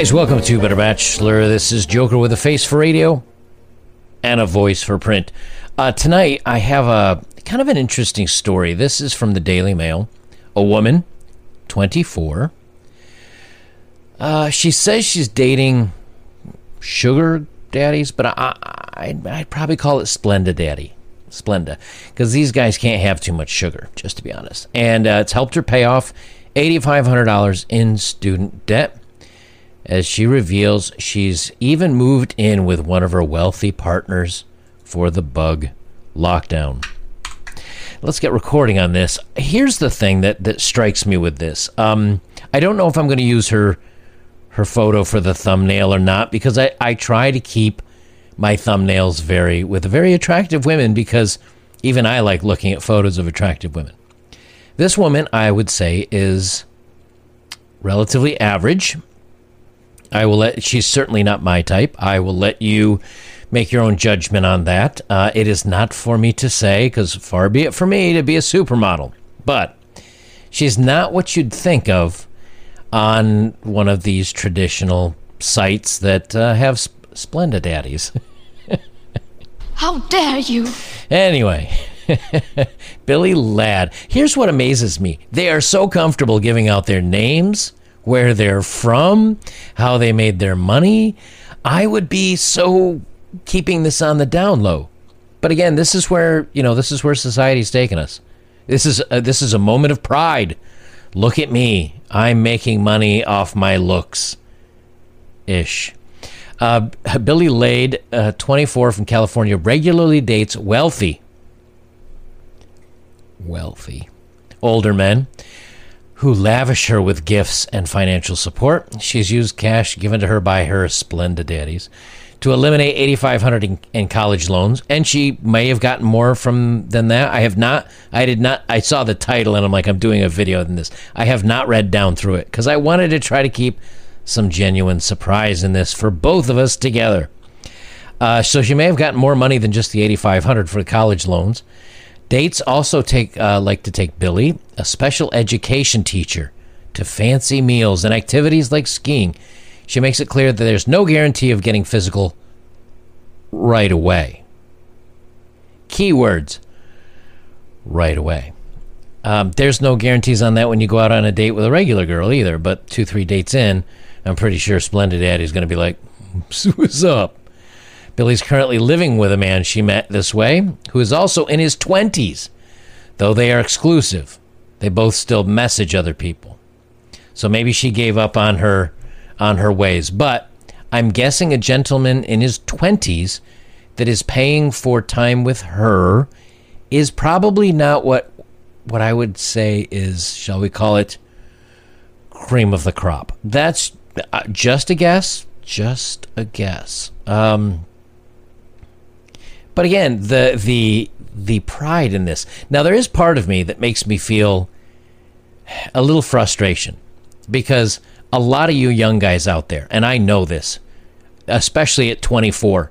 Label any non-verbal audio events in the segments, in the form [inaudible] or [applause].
guys, welcome to Better Bachelor. This is Joker with a face for radio and a voice for print. Uh, tonight, I have a kind of an interesting story. This is from the Daily Mail. A woman, 24. Uh, she says she's dating sugar daddies, but I, I, I'd probably call it Splenda Daddy. Splenda. Because these guys can't have too much sugar, just to be honest. And uh, it's helped her pay off $8,500 in student debt. As she reveals, she's even moved in with one of her wealthy partners for the bug lockdown. Let's get recording on this. Here's the thing that, that strikes me with this. Um, I don't know if I'm going to use her her photo for the thumbnail or not because I, I try to keep my thumbnails very with very attractive women because even I like looking at photos of attractive women. This woman, I would say, is relatively average. I will let. She's certainly not my type. I will let you make your own judgment on that. Uh, it is not for me to say, because far be it for me to be a supermodel. But she's not what you'd think of on one of these traditional sites that uh, have sp- Splenda daddies. [laughs] How dare you? Anyway, [laughs] Billy Ladd. Here's what amazes me they are so comfortable giving out their names, where they're from, how they made their money. I would be so keeping this on the down low. But again, this is where, you know, this is where society's taken us. This is a, this is a moment of pride. Look at me. I'm making money off my looks. Ish. Uh, Billy Lade, uh, 24 from California, regularly dates wealthy, wealthy older men who lavish her with gifts and financial support. She's used cash given to her by her Splenda daddies to eliminate 8500 in, in college loans. And she may have gotten more from than that. I have not i did not i saw the title and i'm like i'm doing a video on this. I have not read down through it because i wanted to try to keep some genuine surprise in this for both of us together. Uh, so she may have gotten more money than just the 8500 for the college loans dates also take uh, like to take billy a special education teacher to fancy meals and activities like skiing she makes it clear that there's no guarantee of getting physical right away. Keywords right away. Um, there's no guarantees on that when you go out on a date with a regular girl either, but two, three dates in, I'm pretty sure Splenda Daddy's going to be like, what's up? Billy's currently living with a man she met this way, who is also in his 20s. Though they are exclusive, they both still message other people. So maybe she gave up on her on her ways. But I'm guessing a gentleman in his 20s that is paying for time with her is probably not what what I would say is, shall we call it, cream of the crop. That's uh, just a guess, just a guess. Um, but again, the the the pride in this. Now there is part of me that makes me feel a little frustration because a lot of you young guys out there, and I know this, especially at 24,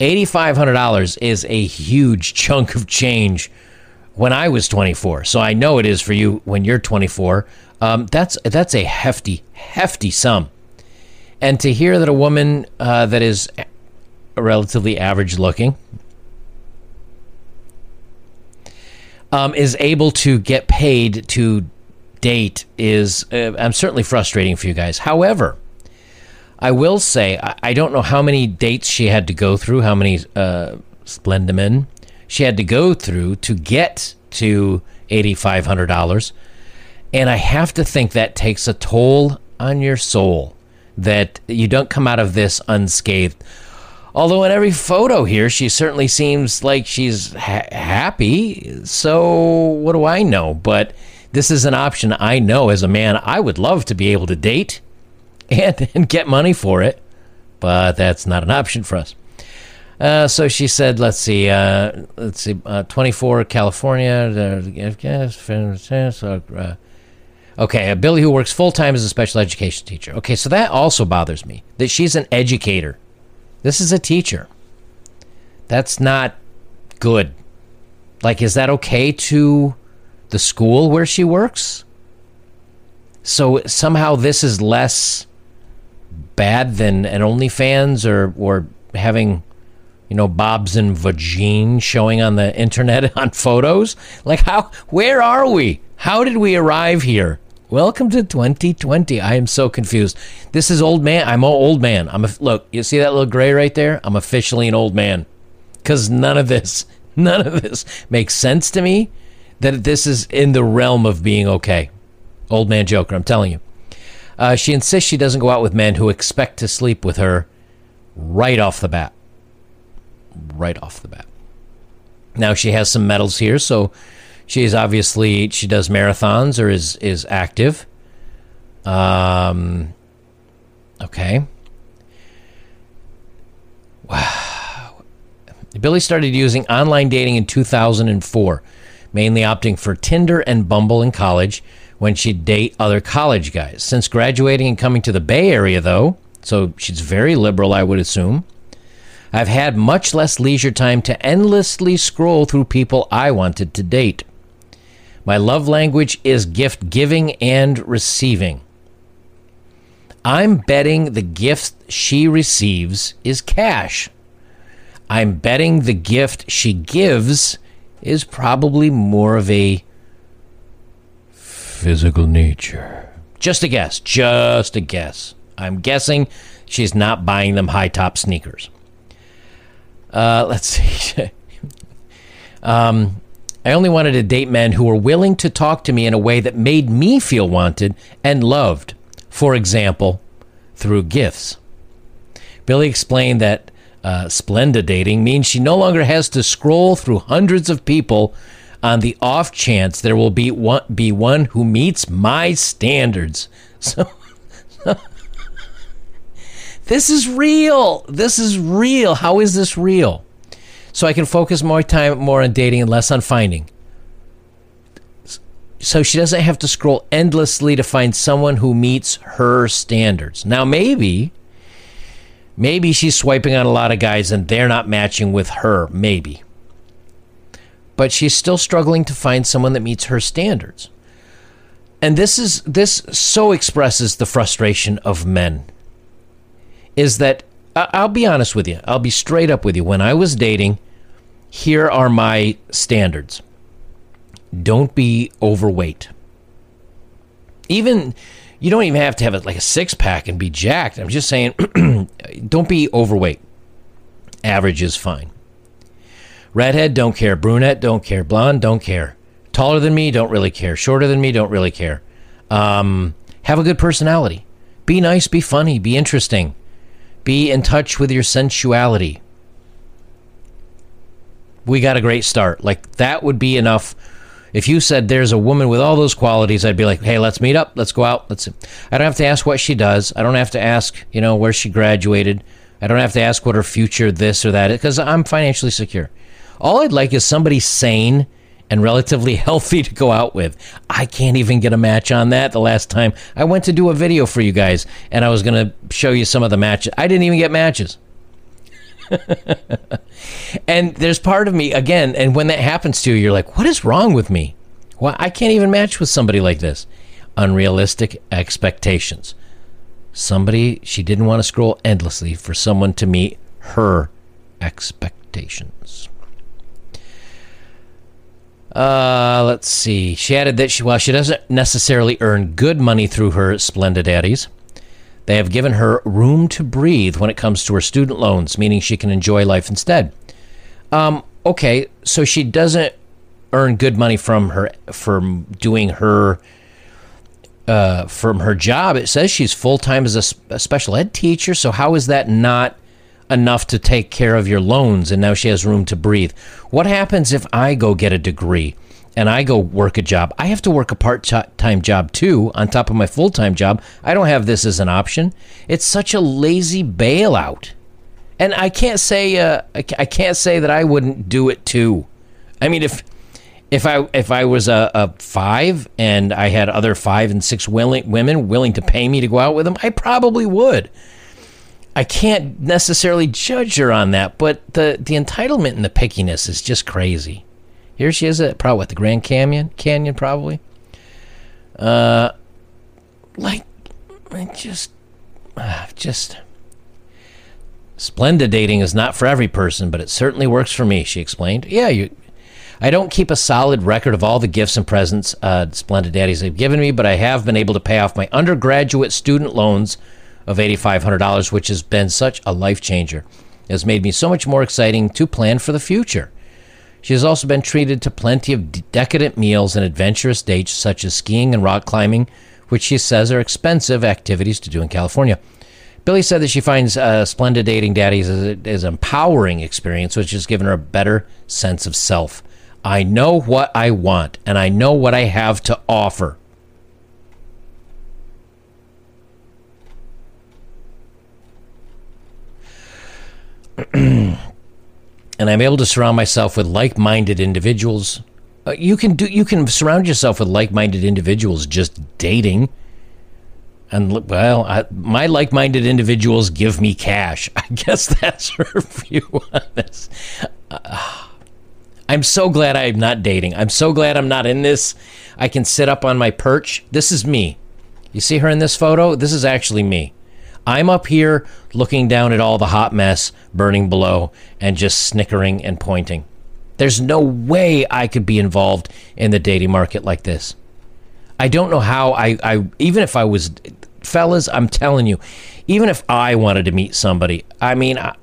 $8,500 is a huge chunk of change when I was 24. So I know it is for you when you're 24. Um, that's that's a hefty, hefty sum. And to hear that a woman uh, that is relatively average looking um, is able to get paid to date is uh, I'm certainly frustrating for you guys. However, I will say I, don't know how many dates she had to go through, how many uh, she had to go through to get to eighty five hundred dollars, and I have to think that takes a toll on your soul that you don't come out of this unscathed. Although in every photo here, she certainly seems like she's ha- happy. So what do I know? But this is an option I know as a man I would love to be able to date [laughs] and, and get money for it, but that's not an option for us. Uh, so she said, let's see, uh, let's see, uh, 24 California. Uh, okay, a Billy who works full time as a special education teacher. Okay, so that also bothers me that she's an educator. This is a teacher. That's not good. Like, is that okay to the school where she works. So somehow this is less bad than an OnlyFans or or having you know bobs and vagine showing on the [laughs] internet on photos? Like how where are we? How did we arrive here? Welcome to 2020. I am so confused. This is old man. I'm an old man. I'm a look. You see that little gray right there? I'm officially an old man because none of this, [laughs] none of this makes sense to me. That this is in the realm of being okay. Old man Joker. I'm telling you. Uh, she insists she doesn't go out with men who expect to sleep with her right off the bat. Right off the bat. Now she has some medals here, so she is obviously she does marathons or is is active. Um. Okay. Wow. Billie started using online dating in 2004, mainly opting for Tinder and Bumble in college when she'd date other college guys. Since graduating and coming to the Bay Area, though, so she's very liberal, I would assume, I've had much less leisure time to endlessly scroll through people I wanted to date. My love language is gift giving and receiving. I'm betting the gift she receives is cash. I'm betting the gift she gives is probably more of a physical nature. Just a guess. Just a guess. I'm guessing she's not buying them high top sneakers. Uh, let's [laughs] see. um, I only wanted to date men who were willing to talk to me in a way that made me feel wanted and loved. For example, through gifts. Billy explained that uh, Splenda dating means she no longer has to scroll through hundreds of people on the off chance there will be one, be one who meets my standards. [laughs] So, [laughs] this is real. This is real. How is this real? So I can focus more time more on dating and less on finding. So she doesn't have to scroll endlessly to find someone who meets her standards. Now maybe maybe she's swiping on a lot of guys and they're not matching with her, maybe. But she's still struggling to find someone that meets her standards. And this is this so expresses the frustration of men. Is that I'll be honest with you. I'll be straight up with you. When I was dating, here are my standards don't be overweight. Even you don't even have to have it like a six pack and be jacked. I'm just saying, [clears throat] don't be overweight. Average is fine. Redhead, don't care. Brunette, don't care. Blonde, don't care. Taller than me, don't really care. Shorter than me, don't really care. Um, have a good personality. Be nice, be funny, be interesting. Be in touch with your sensuality we got a great start. Like that would be enough. If you said there's a woman with all those qualities, I'd be like, hey, let's meet up. Let's go out. Let's. I don't have to ask what she does. I don't have to ask, you know, where she graduated. I don't have to ask what her future this or that because I'm financially secure. All I'd like is somebody sane and relatively [laughs] healthy to go out with. I can't even get a match on that the last time I went to do a video for you guys and I was going to show you some of the matches. I didn't even get matches. [laughs] and there's part of me again, and when that happens to you, you're like, what is wrong with me? Why I can't even match with somebody like this. Unrealistic expectations. Somebody she didn't want to scroll endlessly for someone to meet her expectations. Uh, let's see. She added that she, while she doesn't necessarily earn good money through her Splenda Daddies, they have given her room to breathe when it comes to her student loans, meaning she can enjoy life instead. Um, okay, so she doesn't earn good money from her from doing her uh, from her job. It says she's full time as a, a special ed teacher. So how is that not enough to take care of your loans? And now she has room to breathe. What happens if I go get a degree? and I go work a job, I have to work a part time job too on top of my full time job. I don't have this as an option. It's such a lazy bailout. And I can't say uh, I can't say that I wouldn't do it too. I mean, if if I if I was a, a five and I had other five and six willing, women willing to pay me to go out with them, I probably would. I can't necessarily judge her on that, but the the entitlement and the pickiness is just crazy. Here she is at probably what the Grand Canyon, Canyon probably. Uh, like, I just uh, just. Splendid dating is not for every person, but it certainly works for me, she explained. Yeah, you. I don't keep a solid record of all the gifts and presents uh, Splendid Daddies have given me, but I have been able to pay off my undergraduate student loans of $8,500, which has been such a life changer. It has made me so much more exciting to plan for the future. She has also been treated to plenty of decadent meals and adventurous dates such as skiing and rock climbing, which she says are expensive activities to do in California. Billy said that she finds uh, Splendid Dating Daddies as an empowering experience, which has given her a better sense of self. I know what I want, and I know what I have to offer. I'm able to surround myself with like-minded individuals. Uh, you can do you can surround yourself with like-minded individuals just dating. And well, I, my like-minded individuals give me cash. [laughs] I guess that's [laughs] her view on this. Uh, I'm so glad I'm not dating. I'm so glad I'm not in this. I can sit up on my perch. This is me. You see her in this photo? This is actually me. I'm up here looking down at all the hot mess burning below and just snickering and pointing. There's no way I could be involved in the dating market like this. I don't know how I, I even if I was fellas, I'm telling you, even if I wanted to meet somebody, I mean, I,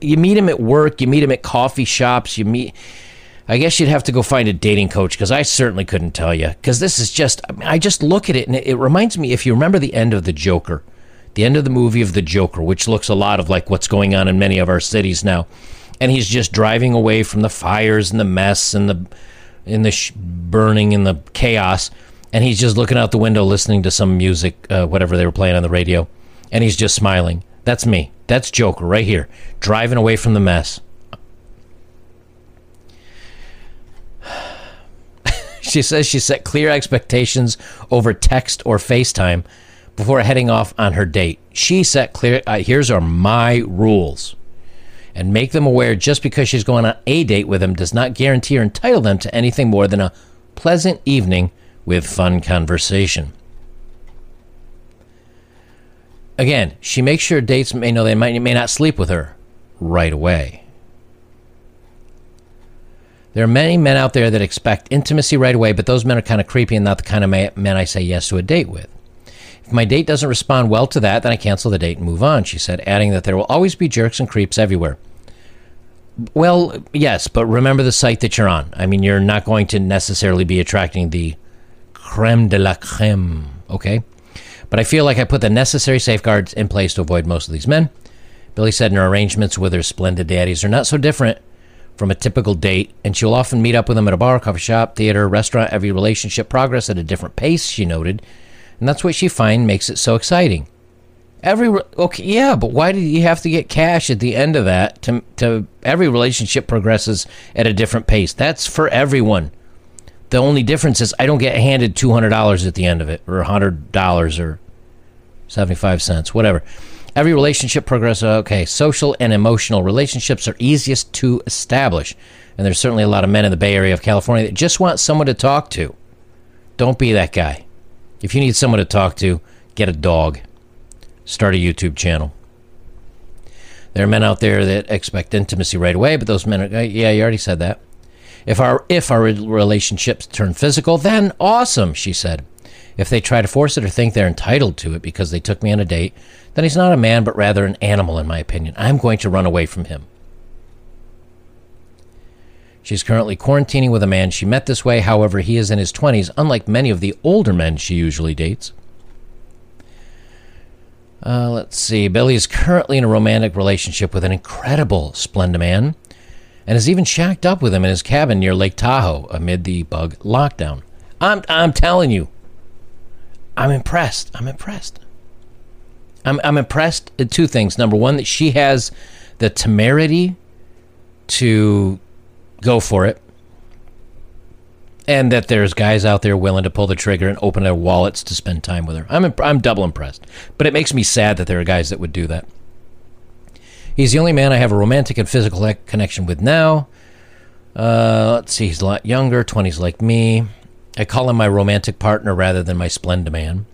you meet them at work, you meet them at coffee shops, you meet I guess you'd have to go find a dating coach because I certainly couldn't tell you. Because this is just, I, mean, I just look at it and it, it, reminds me, if you remember the end of The Joker, the end of the movie of The Joker, which looks a lot of like what's going on in many of our cities now. And he's just driving away from the fires and the mess and the in the sh- burning and the chaos. And he's just looking out the window, listening to some music, uh, whatever they were playing on the radio, and he's just smiling. That's me. That's Joker right here, driving away from the mess. [sighs] she says she set clear expectations over text or FaceTime before heading off on her date. She set clear, uh, here's are my rules. And make them aware just because she's going on a date with him does not guarantee or entitle them to anything more than a pleasant evening with fun conversation. Again, she makes sure dates may know they might, may not sleep with her right away. There are many men out there that expect intimacy right away, but those men are kind of creepy and not the kind of men I say yes to a date with. If my date doesn't respond well to that, then I cancel the date and move on, she said, adding that there will always be jerks and creeps everywhere. Well, yes, but remember the site that you're on. I mean, you're not going to necessarily be attracting the creme de la creme, okay? But I feel like I put the necessary safeguards in place to avoid most of these men. Billy said her arrangements with her splendid daddies are not so different from a typical date, and she'll often meet up with them at a bar, coffee shop, theater, restaurant. Every relationship progress at a different pace, she noted. And that's what she finds makes it so exciting. Every okay, yeah, but why do you have to get cash at the end of that? To to every relationship progresses at a different pace. That's for everyone. The only difference is I don't get handed two hundred dollars at the end of it, or hundred dollars, or seventy five cents, whatever. Every relationship progresses. Okay, social and emotional relationships are easiest to establish, and there's certainly a lot of men in the Bay Area of California that just want someone to talk to. Don't be that guy. If you need someone to talk to, get a dog. Start a YouTube channel. There are men out there that expect intimacy right away, but those men are, uh, yeah, you already said that. If our if our relationships turn physical, then awesome, she said. If they try to force it or think they're entitled to it because they took me on a date, then he's not a man but rather an animal in my opinion. I'm going to run away from him. She's currently quarantining with a man she met this way. However, he is in his 20s, unlike many of the older men she usually dates. Uh, let's see. Billy is currently in a romantic relationship with an incredible Splenda man and has even shacked up with him in his cabin near Lake Tahoe amid the bug lockdown. I'm, I'm telling you, I'm impressed. I'm impressed. I'm, I'm impressed at two things. Number one, that she has the temerity to go for it. And that there's guys out there willing to pull the trigger and open their wallets to spend time with her. I'm, imp- I'm double impressed. But it makes me sad that there are guys that would do that. He's the only man I have a romantic and physical connection with now. Uh, let's see, he's a lot younger, 20s like me. I call him my romantic partner rather than my Splenda man.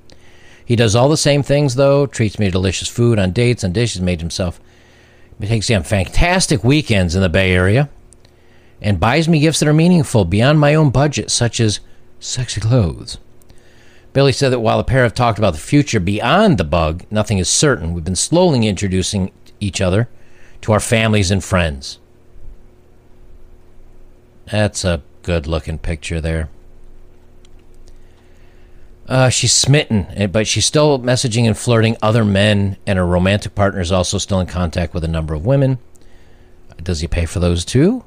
He does all the same things, though, treats me to delicious food on dates, on dishes made himself. He takes me on fantastic weekends in the Bay Area and buys me gifts that are meaningful beyond my own budget, such as sexy clothes. Billy said that while the pair have talked about the future beyond the bug, nothing is certain. We've been slowly introducing each other to our families and friends. That's a good looking picture there. Uh, she's smitten, eh, but she's still messaging and flirting other men, and her romantic partner is also still in contact with a number of women. Does he pay for those too?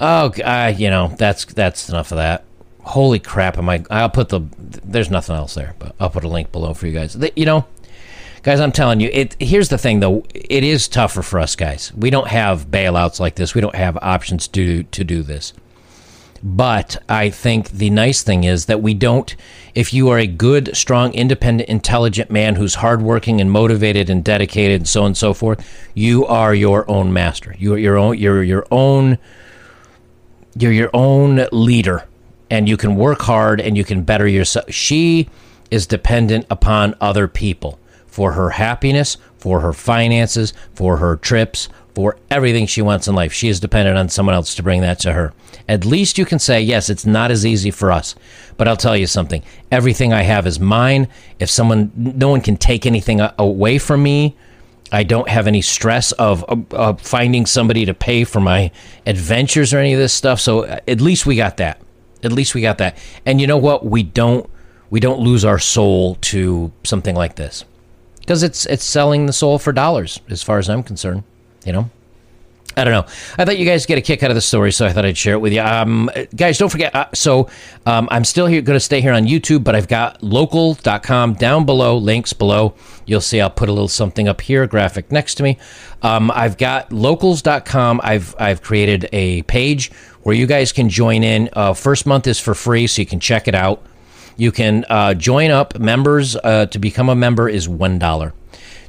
Oh, uh, you know that's that's enough of that. Holy crap! Am I? I'll put the. There's nothing else there, but I'll put a link below for you guys. You know, guys, I'm telling you. It. Here's the thing, though. It is tougher for us guys. We don't have bailouts like this. We don't have options to to do this. But I think the nice thing is that we don't, if you are a good, strong, independent, intelligent man who's hardworking and motivated and dedicated and so on and so forth, you are your own master. You are your own, you're your own, you're your own leader and you can work hard and you can better yourself. She is dependent upon other people for her happiness, for her finances, for her trips, for everything she wants in life. She is dependent on someone else to bring that to her. At least you can say, yes, it's not as easy for us. But I'll tell you something everything I have is mine. If someone, no one can take anything away from me. I don't have any stress of, of, of finding somebody to pay for my adventures or any of this stuff. So uh, at least we got that. At least we got that. And you know what? We don't we don't lose our soul to something like this because it's it's selling the soul for dollars as far as I'm concerned you know? I don't know. I thought you guys get a kick out of the story, so I thought I'd share it with you. Um, guys, don't forget. Uh, so um, I'm still here, going to stay here on YouTube, but I've got local.com down below, links below. You'll see I'll put a little something up here, graphic next to me. Um, I've got locals.com. I've I've created a page where you guys can join in. Uh, first month is for free, so you can check it out. You can uh, join up. Members uh, to become a member is one dollar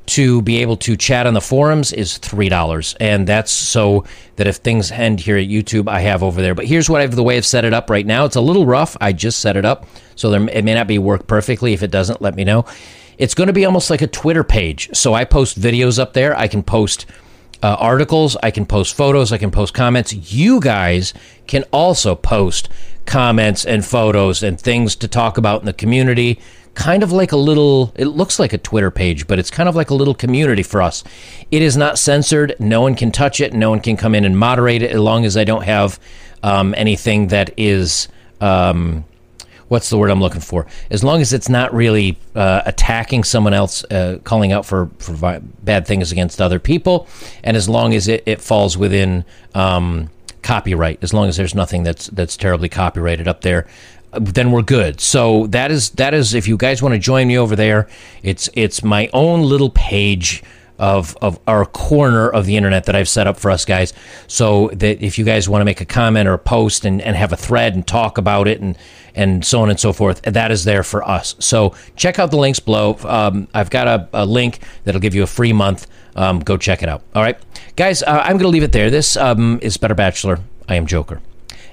to be able to chat on the forums is $3. And that's so that if things end here at YouTube, I have over there. But here's what I have the way I've set it up right now. It's a little rough. I just set it up. So there, it may not be work perfectly. If it doesn't, let me know. It's going to be almost like a Twitter page. So I post videos up there. I can post uh, articles. I can post photos. I can post comments. You guys can also post comments and photos and things to talk about in the community kind of like a little it looks like a twitter page but it's kind of like a little community for us. It is not censored. No one can touch it. No one can come in and moderate it as long as i don't have um, anything that is um, what's the word i'm looking for? As long as it's not really uh, attacking someone else uh, calling out for, for vi- bad things against other people and as long as it, it falls within um, copyright as long as there's nothing that's that's terribly copyrighted up there then we're good. So that is that is if you guys want to join me over there, it's it's my own little page of of our corner of the internet that I've set up for us guys. So that if you guys want to make a comment or a post and, and have a thread and talk about it and and so on and so forth, that is there for us. So check out the links below. Um, I've got a, a, link that'll give you a free month. Um, go check it out. All right, guys. Uh, I'm going to leave it there. This um, is Better Bachelor. I am Joker.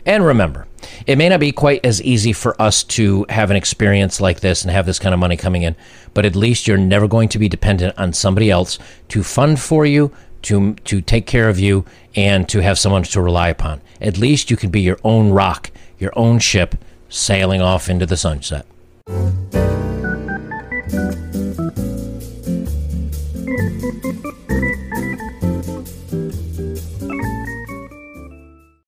And remember, it may not be quite as easy for us to have an experience like this and have this kind of money coming in, but at least you're never going to be dependent on somebody else to fund for you, to to take care of you, and to have someone to rely upon. At least you can be your own rock, your own ship, sailing off into the sunset.